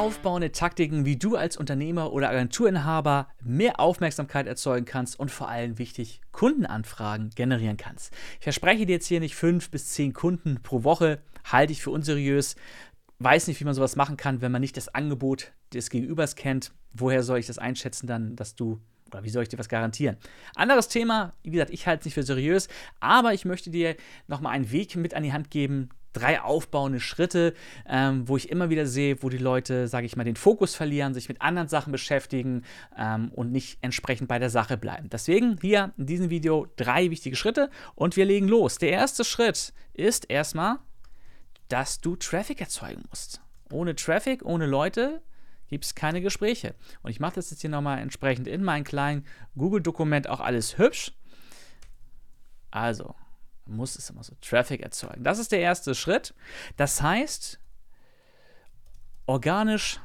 aufbauende Taktiken, wie du als Unternehmer oder Agenturinhaber mehr Aufmerksamkeit erzeugen kannst und vor allem wichtig Kundenanfragen generieren kannst. Ich verspreche dir jetzt hier nicht fünf bis zehn Kunden pro Woche, halte ich für unseriös. Weiß nicht, wie man sowas machen kann, wenn man nicht das Angebot des Gegenübers kennt. Woher soll ich das einschätzen dann, dass du oder wie soll ich dir was garantieren? Anderes Thema, wie gesagt, ich halte es nicht für seriös, aber ich möchte dir nochmal einen Weg mit an die Hand geben, drei aufbauende Schritte, ähm, wo ich immer wieder sehe, wo die Leute, sage ich mal, den Fokus verlieren, sich mit anderen Sachen beschäftigen ähm, und nicht entsprechend bei der Sache bleiben. Deswegen hier in diesem Video drei wichtige Schritte und wir legen los. Der erste Schritt ist erstmal, dass du Traffic erzeugen musst. Ohne Traffic, ohne Leute gibt es keine Gespräche. Und ich mache das jetzt hier nochmal entsprechend in meinem kleinen Google-Dokument auch alles hübsch. Also, muss es immer so Traffic erzeugen. Das ist der erste Schritt. Das heißt, organisch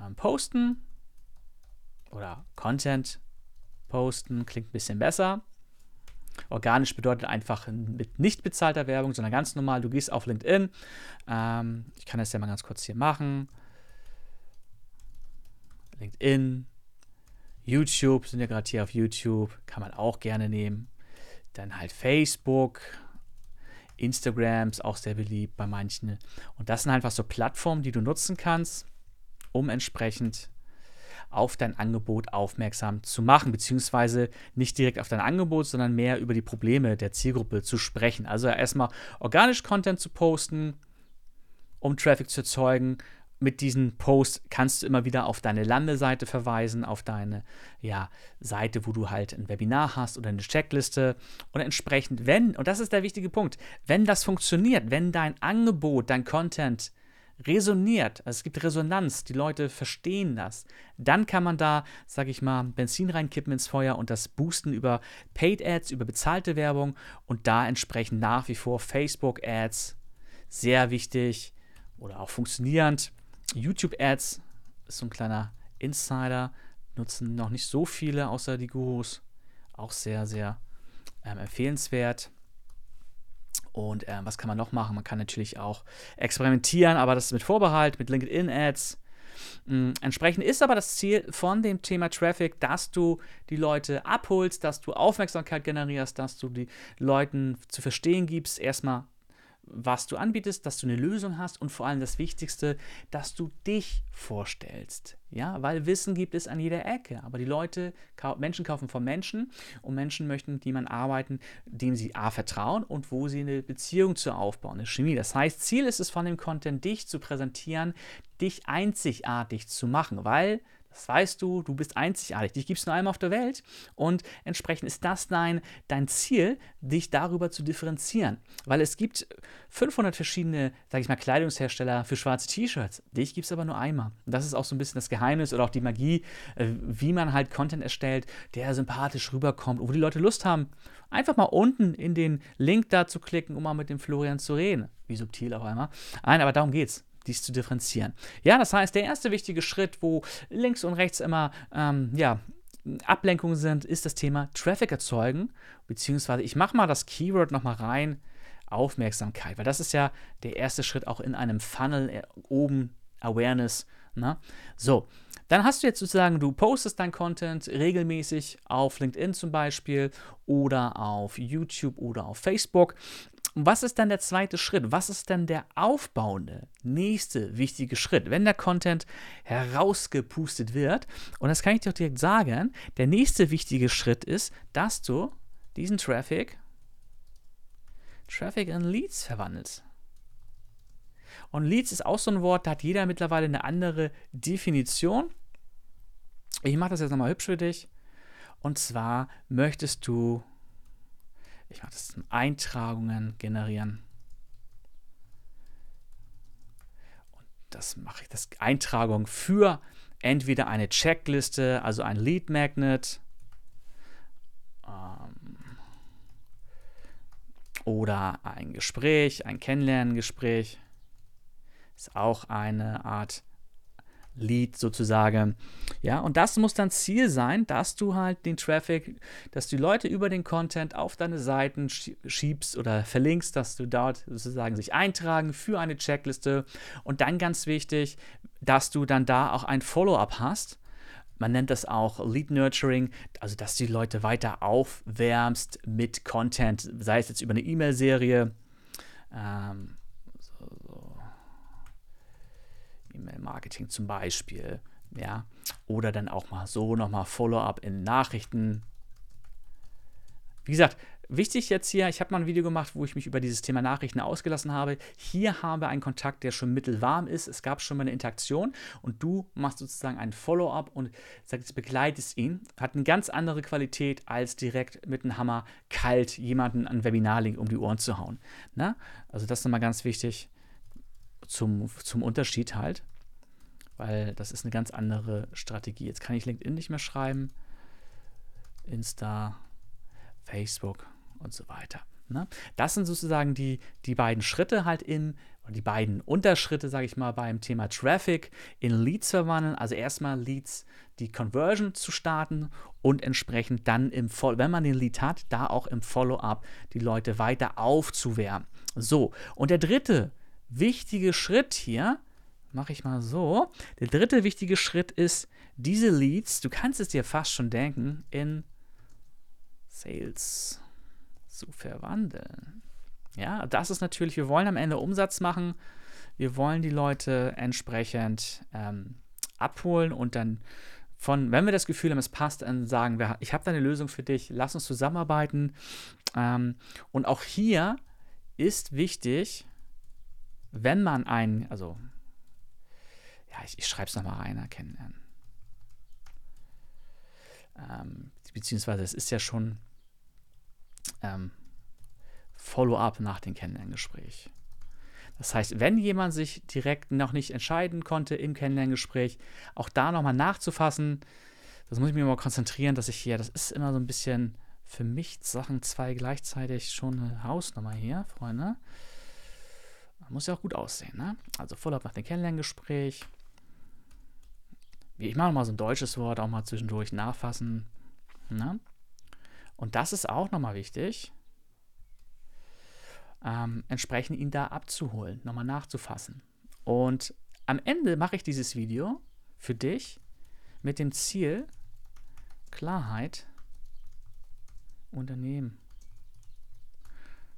ähm, posten oder Content posten klingt ein bisschen besser. Organisch bedeutet einfach mit nicht bezahlter Werbung, sondern ganz normal. Du gehst auf LinkedIn. Ähm, ich kann das ja mal ganz kurz hier machen. LinkedIn, YouTube sind ja gerade hier auf YouTube, kann man auch gerne nehmen. Dann halt Facebook, Instagram ist auch sehr beliebt bei manchen. Und das sind einfach so Plattformen, die du nutzen kannst, um entsprechend auf dein Angebot aufmerksam zu machen, beziehungsweise nicht direkt auf dein Angebot, sondern mehr über die Probleme der Zielgruppe zu sprechen. Also erstmal organisch Content zu posten, um Traffic zu erzeugen, mit diesen Posts kannst du immer wieder auf deine Landeseite verweisen, auf deine ja, Seite, wo du halt ein Webinar hast oder eine Checkliste. Und entsprechend, wenn, und das ist der wichtige Punkt, wenn das funktioniert, wenn dein Angebot, dein Content resoniert, also es gibt Resonanz, die Leute verstehen das, dann kann man da, sage ich mal, Benzin reinkippen ins Feuer und das boosten über Paid Ads, über bezahlte Werbung und da entsprechend nach wie vor Facebook Ads, sehr wichtig oder auch funktionierend YouTube-Ads ist so ein kleiner Insider, nutzen noch nicht so viele außer die Gurus. Auch sehr, sehr ähm, empfehlenswert. Und ähm, was kann man noch machen? Man kann natürlich auch experimentieren, aber das ist mit Vorbehalt, mit LinkedIn-Ads. Ähm, entsprechend ist aber das Ziel von dem Thema Traffic, dass du die Leute abholst, dass du Aufmerksamkeit generierst, dass du die Leuten zu verstehen gibst, erstmal, was du anbietest, dass du eine Lösung hast und vor allem das Wichtigste, dass du dich vorstellst. Ja, weil Wissen gibt es an jeder Ecke, aber die Leute, Menschen kaufen von Menschen und Menschen möchten mit jemandem arbeiten, dem sie A vertrauen und wo sie eine Beziehung zu aufbauen, eine Chemie. Das heißt, Ziel ist es von dem Content, dich zu präsentieren, dich einzigartig zu machen, weil das weißt du, du bist einzigartig, dich gibt es nur einmal auf der Welt und entsprechend ist das dein, dein Ziel, dich darüber zu differenzieren. Weil es gibt 500 verschiedene, sag ich mal, Kleidungshersteller für schwarze T-Shirts. Dich gibt es aber nur einmal. Und das ist auch so ein bisschen das Geheimnis oder auch die Magie, äh, wie man halt Content erstellt, der sympathisch rüberkommt wo die Leute Lust haben, einfach mal unten in den Link da zu klicken, um mal mit dem Florian zu reden. Wie subtil auch einmal. Nein, aber darum geht's dies zu differenzieren. Ja, das heißt, der erste wichtige Schritt, wo links und rechts immer ähm, ja, Ablenkungen sind, ist das Thema Traffic erzeugen, beziehungsweise ich mache mal das Keyword nochmal rein, Aufmerksamkeit, weil das ist ja der erste Schritt auch in einem Funnel äh, oben, Awareness. Ne? So, dann hast du jetzt sozusagen, du postest dein Content regelmäßig auf LinkedIn zum Beispiel oder auf YouTube oder auf Facebook und was ist dann der zweite Schritt? Was ist dann der aufbauende nächste wichtige Schritt, wenn der Content herausgepustet wird? Und das kann ich dir direkt sagen. Der nächste wichtige Schritt ist, dass du diesen Traffic, Traffic in Leads verwandelst. Und Leads ist auch so ein Wort, da hat jeder mittlerweile eine andere Definition. Ich mache das jetzt nochmal hübsch für dich. Und zwar möchtest du ich mache das Eintragungen generieren. Und das mache ich, das Eintragung für entweder eine Checkliste, also ein Lead Magnet, ähm, oder ein Gespräch, ein Kennenlerngespräch. Ist auch eine Art Lead sozusagen. Ja, und das muss dann Ziel sein, dass du halt den Traffic, dass du Leute über den Content auf deine Seiten schiebst oder verlinkst, dass du dort sozusagen sich eintragen für eine Checkliste. Und dann ganz wichtig, dass du dann da auch ein Follow-up hast. Man nennt das auch Lead Nurturing, also dass du die Leute weiter aufwärmst mit Content, sei es jetzt über eine E-Mail-Serie. Ähm, E-Mail-Marketing zum Beispiel, ja, oder dann auch mal so nochmal Follow-up in Nachrichten. Wie gesagt, wichtig jetzt hier, ich habe mal ein Video gemacht, wo ich mich über dieses Thema Nachrichten ausgelassen habe. Hier haben wir einen Kontakt, der schon mittelwarm ist. Es gab schon mal eine Interaktion und du machst sozusagen ein Follow-up und sagst, begleitest ihn. Hat eine ganz andere Qualität, als direkt mit einem Hammer kalt jemanden an Webinarlink um die Ohren zu hauen. Na? Also das ist nochmal ganz wichtig zum, zum Unterschied halt, weil das ist eine ganz andere Strategie. Jetzt kann ich LinkedIn nicht mehr schreiben, Insta, Facebook und so weiter. Ne? Das sind sozusagen die, die beiden Schritte halt in, die beiden Unterschritte, sage ich mal, beim Thema Traffic in Leads verwandeln. Also erstmal Leads, die Conversion zu starten und entsprechend dann, im wenn man den Lead hat, da auch im Follow-up die Leute weiter aufzuwärmen. So, und der dritte wichtige Schritt hier, mache ich mal so, der dritte wichtige Schritt ist, diese Leads, du kannst es dir fast schon denken, in Sales zu verwandeln. Ja, das ist natürlich, wir wollen am Ende Umsatz machen, wir wollen die Leute entsprechend ähm, abholen und dann von, wenn wir das Gefühl haben, es passt, dann sagen wir, ich habe da eine Lösung für dich, lass uns zusammenarbeiten. Ähm, und auch hier ist wichtig, wenn man ein, also, ja, ich, ich schreibe es nochmal rein, kennenlernen. Ähm, beziehungsweise es ist ja schon ähm, Follow-up nach dem Kennenlerngespräch. Das heißt, wenn jemand sich direkt noch nicht entscheiden konnte im Kennenlerngespräch, auch da nochmal nachzufassen, das muss ich mir mal konzentrieren, dass ich hier, das ist immer so ein bisschen für mich Sachen zwei gleichzeitig schon eine Hausnummer hier, Freunde. Muss ja auch gut aussehen, ne? Also Follow-up nach dem Kennenlerngespräch. Ich mache mal so ein deutsches Wort auch mal zwischendurch nachfassen. Ne? Und das ist auch nochmal wichtig, ähm, entsprechend ihn da abzuholen, nochmal nachzufassen. Und am Ende mache ich dieses Video für dich mit dem Ziel, Klarheit, Unternehmen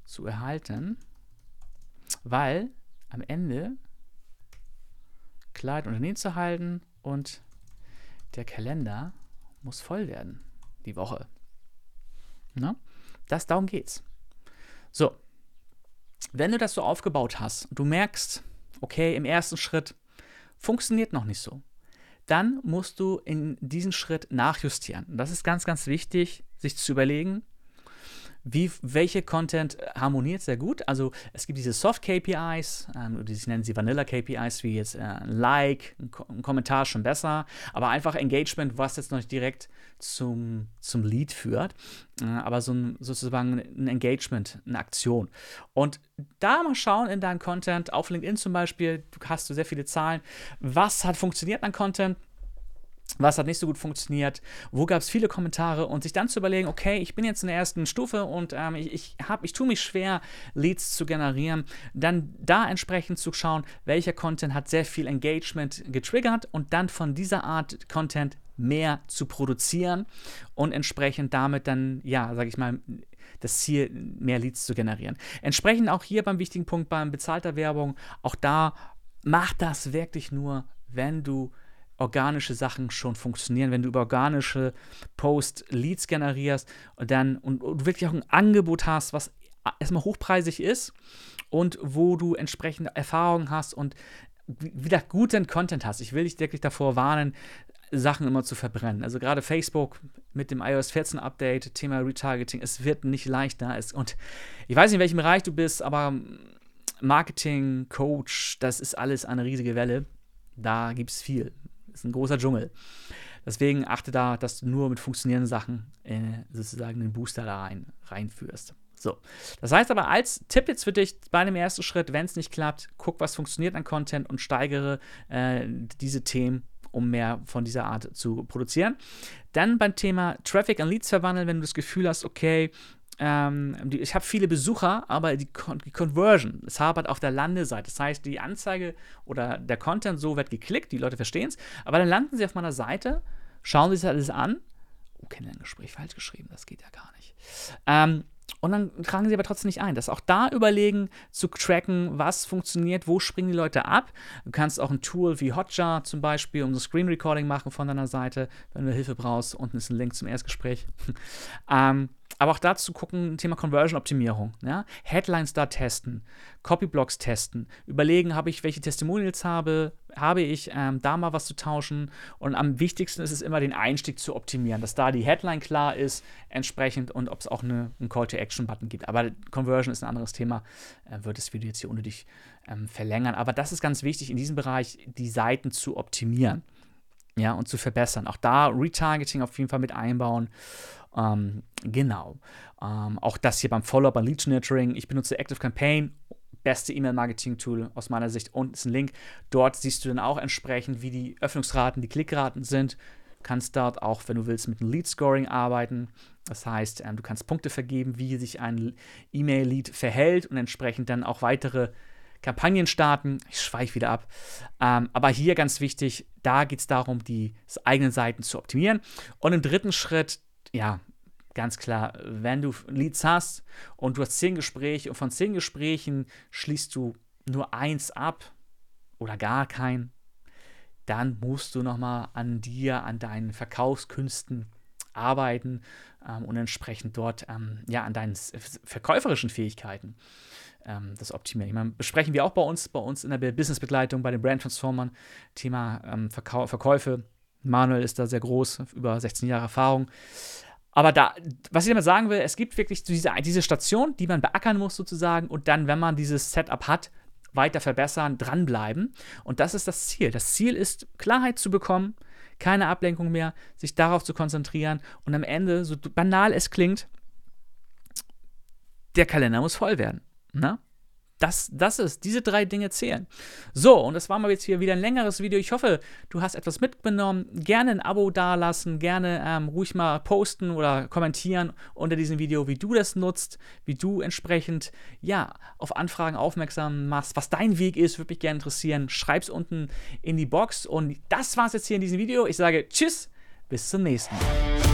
zu erhalten weil am Ende Klarheit Unternehmen zu halten und der Kalender muss voll werden, die Woche. Na? Das, darum geht's. So, wenn du das so aufgebaut hast und du merkst, okay, im ersten Schritt funktioniert noch nicht so, dann musst du in diesen Schritt nachjustieren. das ist ganz, ganz wichtig, sich zu überlegen, wie, welche Content harmoniert sehr gut. Also es gibt diese Soft-KPIs, ähm, die nennen sie Vanilla-KPIs, wie jetzt äh, ein Like, ein, Ko ein, Kommentar schon besser, aber einfach Engagement, was jetzt noch nicht direkt zum, zum Lead führt, äh, aber so ein, sozusagen ein Engagement, eine Aktion. Und da mal schauen in deinem Content, auf LinkedIn zum Beispiel, du hast du sehr viele Zahlen, was hat funktioniert an Content, was hat nicht so gut funktioniert, wo gab es viele Kommentare und sich dann zu überlegen, okay, ich bin jetzt in der ersten Stufe und ähm, ich, ich, hab, ich tue mich schwer, Leads zu generieren, dann da entsprechend zu schauen, welcher Content hat sehr viel Engagement getriggert und dann von dieser Art Content mehr zu produzieren und entsprechend damit dann, ja, sag ich mal, das Ziel, mehr Leads zu generieren. Entsprechend auch hier beim wichtigen Punkt beim bezahlter Werbung, auch da macht das wirklich nur, wenn du organische Sachen schon funktionieren, wenn du über organische Post Leads generierst und dann und, und wirklich auch ein Angebot hast, was erstmal hochpreisig ist und wo du entsprechende Erfahrungen hast und wieder guten Content hast. Ich will dich wirklich davor warnen, Sachen immer zu verbrennen. Also gerade Facebook mit dem iOS 14 Update, Thema Retargeting, es wird nicht leichter. Es, und ich weiß nicht, in welchem Bereich du bist, aber Marketing, Coach, das ist alles eine riesige Welle. Da gibt es viel ist ein großer Dschungel. Deswegen achte da, dass du nur mit funktionierenden Sachen äh, sozusagen den Booster da rein, reinführst. So, das heißt aber als Tipp jetzt für dich bei dem ersten Schritt, wenn es nicht klappt, guck, was funktioniert an Content und steigere äh, diese Themen um mehr von dieser Art zu produzieren. Dann beim Thema Traffic and Leads verwandeln, wenn du das Gefühl hast, okay, ähm, die, ich habe viele Besucher, aber die, Con die Conversion, es hapert auf der Landeseite. Das heißt, die Anzeige oder der Content so wird geklickt, die Leute verstehen es, aber dann landen sie auf meiner Seite, schauen sich das alles an. Oh, Kennenlerngespräch falsch geschrieben, das geht ja gar nicht. Ähm, und dann tragen sie aber trotzdem nicht ein. Das auch da überlegen, zu tracken, was funktioniert, wo springen die Leute ab. Du kannst auch ein Tool wie Hotjar zum Beispiel, um so Screen Recording machen von deiner Seite, wenn du Hilfe brauchst. Unten ist ein Link zum Erstgespräch. ähm, aber auch dazu gucken, Thema Conversion-Optimierung. Ja? Headlines da testen, Copyblocks testen, überlegen, habe ich welche Testimonials habe, habe ich ähm, da mal was zu tauschen. Und am wichtigsten ist es immer, den Einstieg zu optimieren, dass da die Headline klar ist, entsprechend und ob es auch eine, einen Call-to-Action-Button gibt. Aber Conversion ist ein anderes Thema, äh, wird das Video jetzt hier unnötig ähm, verlängern. Aber das ist ganz wichtig, in diesem Bereich die Seiten zu optimieren ja, und zu verbessern. Auch da Retargeting auf jeden Fall mit einbauen. Ähm, genau. Ähm, auch das hier beim Follow-up an Lead Nurturing. Ich benutze Active Campaign, beste E-Mail-Marketing-Tool aus meiner Sicht. Unten ist ein Link. Dort siehst du dann auch entsprechend, wie die Öffnungsraten, die Klickraten sind. Kannst dort auch, wenn du willst, mit einem Lead-Scoring arbeiten. Das heißt, ähm, du kannst Punkte vergeben, wie sich ein E-Mail-Lead verhält und entsprechend dann auch weitere Kampagnen starten. Ich schweife wieder ab. Ähm, aber hier ganz wichtig, da geht es darum, die eigenen Seiten zu optimieren. Und im dritten Schritt, ja, ganz klar, wenn du Leads hast und du hast zehn Gespräche und von zehn Gesprächen schließt du nur eins ab oder gar kein, dann musst du nochmal an dir, an deinen Verkaufskünsten arbeiten ähm, und entsprechend dort ähm, ja, an deinen verkäuferischen Fähigkeiten ähm, das optimieren. Ich meine, besprechen wir auch bei uns, bei uns in der Businessbegleitung, bei den Brand Transformern, Thema ähm, Verkäufe. Manuel ist da sehr groß, über 16 Jahre Erfahrung. Aber da, was ich damit sagen will, es gibt wirklich diese, diese Station, die man beackern muss sozusagen und dann, wenn man dieses Setup hat, weiter verbessern, dranbleiben. Und das ist das Ziel. Das Ziel ist, Klarheit zu bekommen, keine Ablenkung mehr, sich darauf zu konzentrieren und am Ende, so banal es klingt, der Kalender muss voll werden. Na? Das, das ist, diese drei Dinge zählen. So, und das war mal jetzt hier wieder ein längeres Video. Ich hoffe, du hast etwas mitgenommen. Gerne ein Abo dalassen, gerne ähm, ruhig mal posten oder kommentieren unter diesem Video, wie du das nutzt, wie du entsprechend, ja, auf Anfragen aufmerksam machst, was dein Weg ist, würde mich gerne interessieren. Schreib's unten in die Box. Und das war's jetzt hier in diesem Video. Ich sage Tschüss, bis zum nächsten Mal.